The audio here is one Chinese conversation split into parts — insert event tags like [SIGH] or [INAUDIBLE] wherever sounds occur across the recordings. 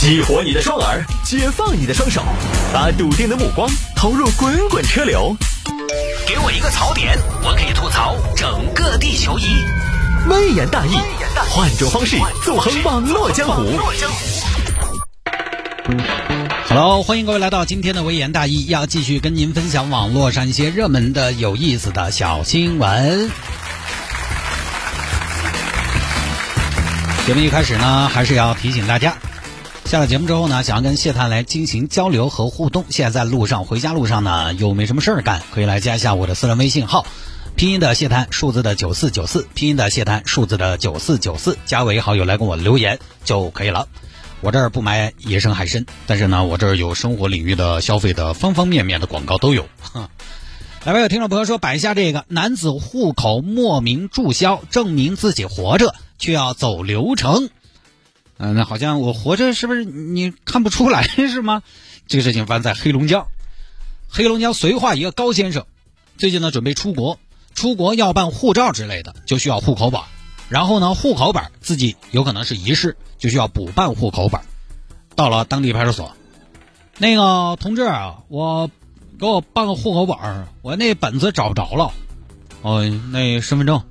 激活你的双耳，解放你的双手，把笃定的目光投入滚滚车流。给我一个槽点，我可以吐槽整个地球仪。微言大义，换种方式纵横网络江湖。Hello，欢迎各位来到今天的微言大义，要继续跟您分享网络上一些热门的、有意思的小新闻。节目一开始呢，还是要提醒大家，下了节目之后呢，想要跟谢探来进行交流和互动，现在在路上回家路上呢，又没什么事儿干，可以来加一下我的私人微信号，拼音的谢探，数字的九四九四，拼音的谢探，数字的九四九四，加为好友来跟我留言就可以了。我这儿不买野生海参，但是呢，我这儿有生活领域的消费的方方面面的广告都有。[LAUGHS] 来吧，有听众朋友说摆一下这个男子户口莫名注销，证明自己活着，却要走流程。嗯、那好像我活着是不是你看不出来 [LAUGHS] 是吗？这个事情发生在黑龙江，黑龙江绥化一个高先生，最近呢准备出国，出国要办护照之类的，就需要户口本。然后呢，户口本自己有可能是遗失，就需要补办户口本。到了当地派出所，那个同志啊，我给我办个户口本，我那本子找不着了。哦，那身份证，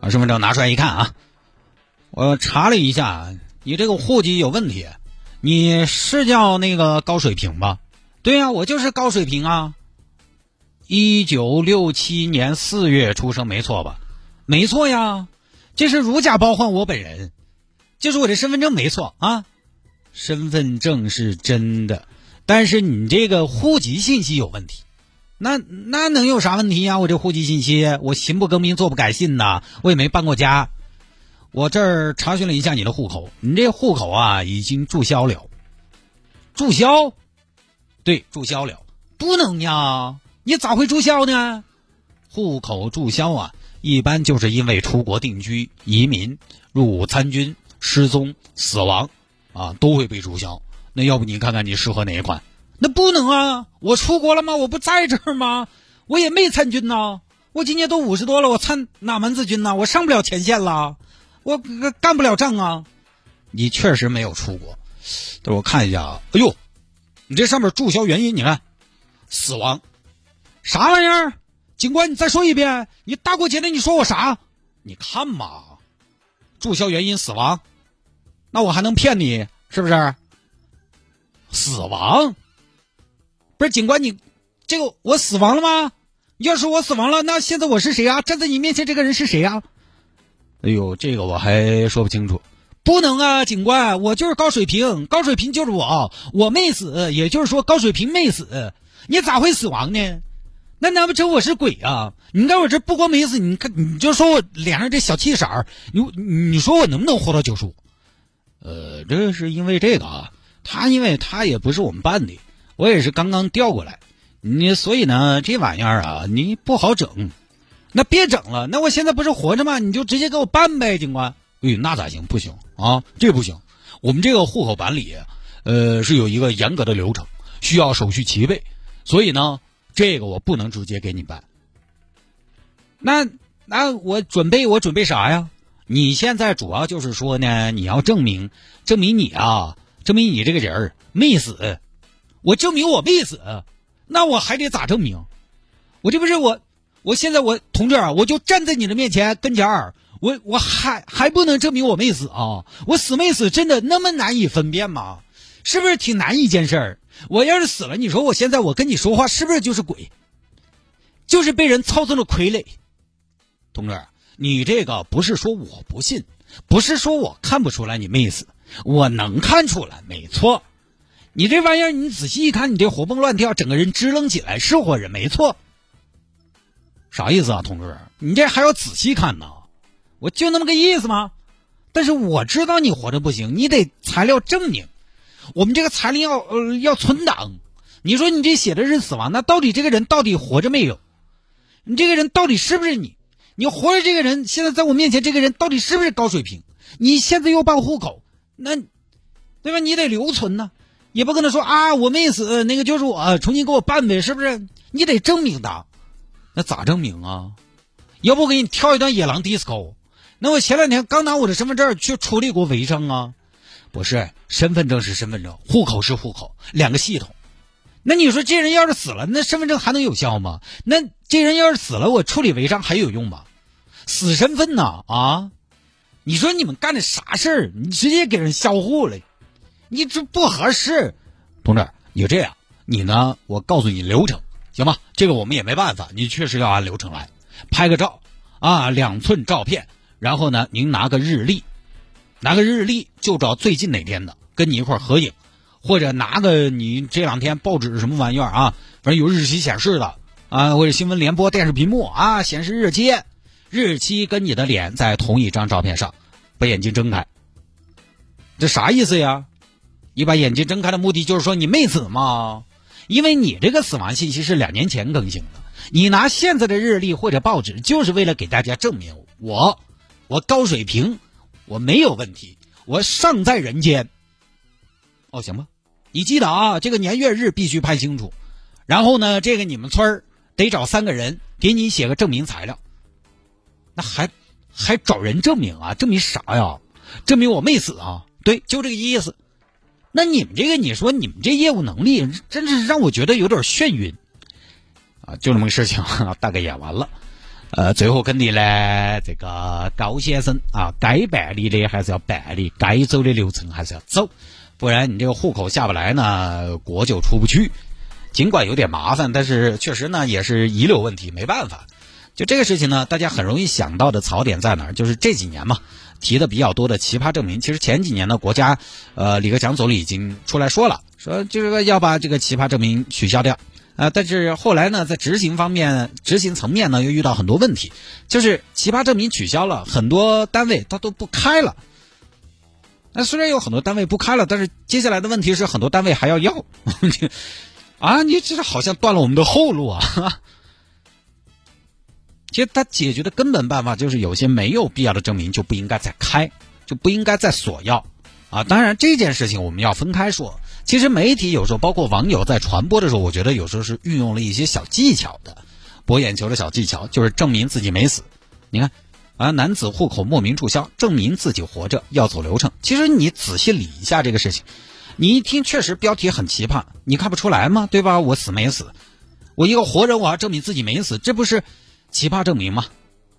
把身份证拿出来一看啊，我查了一下，你这个户籍有问题，你是叫那个高水平吧？对呀、我就是高水平啊。一九六七年四月出生，没错吧？没错呀。这是如假包换我本人，就是我这身份证没错啊，身份证是真的，但是你这个户籍信息有问题，那那能有啥问题呀？我这户籍信息，我行不更名，坐不改姓呐，我也没搬过家，我这儿查询了一下你的户口，你这户口啊已经注销了，注销，对，注销了，不能呀，你咋会注销呢？户口注销啊。一般就是因为出国定居、移民、入伍参军、失踪、死亡，啊，都会被注销。那要不你看看你适合哪一款？那不能啊！我出国了吗？我不在这儿吗？我也没参军呐。我今年都五十多了，我参哪门子军呐？我上不了前线了，我干不了仗啊！你确实没有出国，等我看一下啊。哎呦，你这上面注销原因，你看，死亡，啥玩意儿？警官，你再说一遍，你大过节的你说我啥？你看嘛，注销原因死亡，那我还能骗你是不是？死亡，不是警官你，这个我死亡了吗？要是我死亡了，那现在我是谁啊？站在你面前这个人是谁啊？哎呦，这个我还说不清楚。不能啊，警官，我就是高水平，高水平就是我，我没死，也就是说高水平没死，你咋会死亡呢？那难不成我是鬼啊？你在我这不光没死，你看你就说我脸上这小气色儿，你你说我能不能活到九十五？呃，这是因为这个啊，他因为他也不是我们办的，我也是刚刚调过来，你所以呢这玩意儿啊你不好整，那别整了，那我现在不是活着吗？你就直接给我办呗，警官。哎，那咋行？不行啊，这不行，我们这个户口办理，呃是有一个严格的流程，需要手续齐备，所以呢。这个我不能直接给你办。那那我准备我准备啥呀？你现在主要就是说呢，你要证明证明你啊，证明你这个人儿没死。我证明我没死，那我还得咋证明？我这不是我，我现在我同志啊，我就站在你的面前跟前儿，我我还还不能证明我没死啊？我死没死真的那么难以分辨吗？是不是挺难一件事儿？我要是死了，你说我现在我跟你说话是不是就是鬼？就是被人操纵的傀儡。同志，你这个不是说我不信，不是说我看不出来你没死，我能看出来，没错。你这玩意儿，你仔细一看，你这活蹦乱跳，整个人支棱起来，是活人，没错。啥意思啊，同志？你这还要仔细看呢？我就那么个意思吗？但是我知道你活着不行，你得材料证明。我们这个材料要呃要存档。你说你这写的是死亡，那到底这个人到底活着没有？你这个人到底是不是你？你活着这个人现在在我面前，这个人到底是不是高水平？你现在又办户口，那对吧？你得留存呢，也不可能说啊我没死，那个就是我，重新给我办呗，是不是？你得证明的，那咋证明啊？要不我给你跳一段野狼 disco？那我前两天刚拿我的身份证去处理过违章啊。不是，身份证是身份证，户口是户口，两个系统。那你说这人要是死了，那身份证还能有效吗？那这人要是死了，我处理违章还有用吗？死身份呢？啊？你说你们干的啥事儿？你直接给人销户了，你这不合适。同志，你这样，你呢？我告诉你流程，行吧？这个我们也没办法，你确实要按流程来。拍个照，啊，两寸照片，然后呢，您拿个日历，拿个日历就找最近哪天的，跟你一块合影。或者拿个你这两天报纸什么玩意儿啊，反正有日期显示的啊，或者新闻联播电视屏幕啊显示日期，日期跟你的脸在同一张照片上，把眼睛睁开，这啥意思呀？你把眼睛睁开的目的就是说你没死嘛？因为你这个死亡信息是两年前更新的，你拿现在的日历或者报纸就是为了给大家证明我，我高水平，我没有问题，我尚在人间。哦，行吧。你记得啊，这个年月日必须拍清楚，然后呢，这个你们村儿得找三个人给你写个证明材料。那还还找人证明啊？证明啥呀？证明我没死啊？对，就这个意思。那你们这个，你说你们这业务能力，真是让我觉得有点眩晕啊！就这么个事情，[LAUGHS] 大概演完了。呃，最后肯定呢，这个高先生啊，该办理的还是要办理，该走的流程还是要走。不然你这个户口下不来呢，国就出不去。尽管有点麻烦，但是确实呢也是遗留问题，没办法。就这个事情呢，大家很容易想到的槽点在哪儿？就是这几年嘛，提的比较多的奇葩证明。其实前几年呢，国家呃李克强总理已经出来说了，说就是要把这个奇葩证明取消掉啊。但是后来呢，在执行方面、执行层面呢，又遇到很多问题，就是奇葩证明取消了很多单位他都不开了。那虽然有很多单位不开了，但是接下来的问题是很多单位还要要，[LAUGHS] 啊，你这是好像断了我们的后路啊！其实它解决的根本办法就是有些没有必要的证明就不应该再开，就不应该再索要啊。当然这件事情我们要分开说。其实媒体有时候包括网友在传播的时候，我觉得有时候是运用了一些小技巧的，博眼球的小技巧，就是证明自己没死。你看。啊，男子户口莫名注销，证明自己活着，要走流程。其实你仔细理一下这个事情，你一听确实标题很奇葩，你看不出来吗？对吧？我死没死？我一个活人，我要证明自己没死，这不是奇葩证明吗？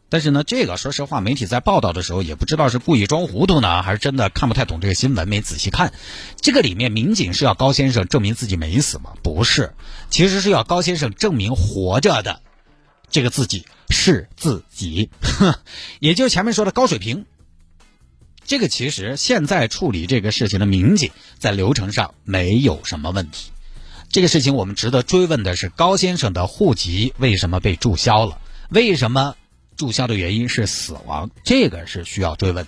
但是呢，这个说实话，媒体在报道的时候也不知道是故意装糊涂呢，还是真的看不太懂这个新闻，没仔细看。这个里面民警是要高先生证明自己没死吗？不是，其实是要高先生证明活着的。这个自己是自己，[LAUGHS] 也就是前面说的高水平。这个其实现在处理这个事情的民警在流程上没有什么问题。这个事情我们值得追问的是高先生的户籍为什么被注销了？为什么注销的原因是死亡？这个是需要追问。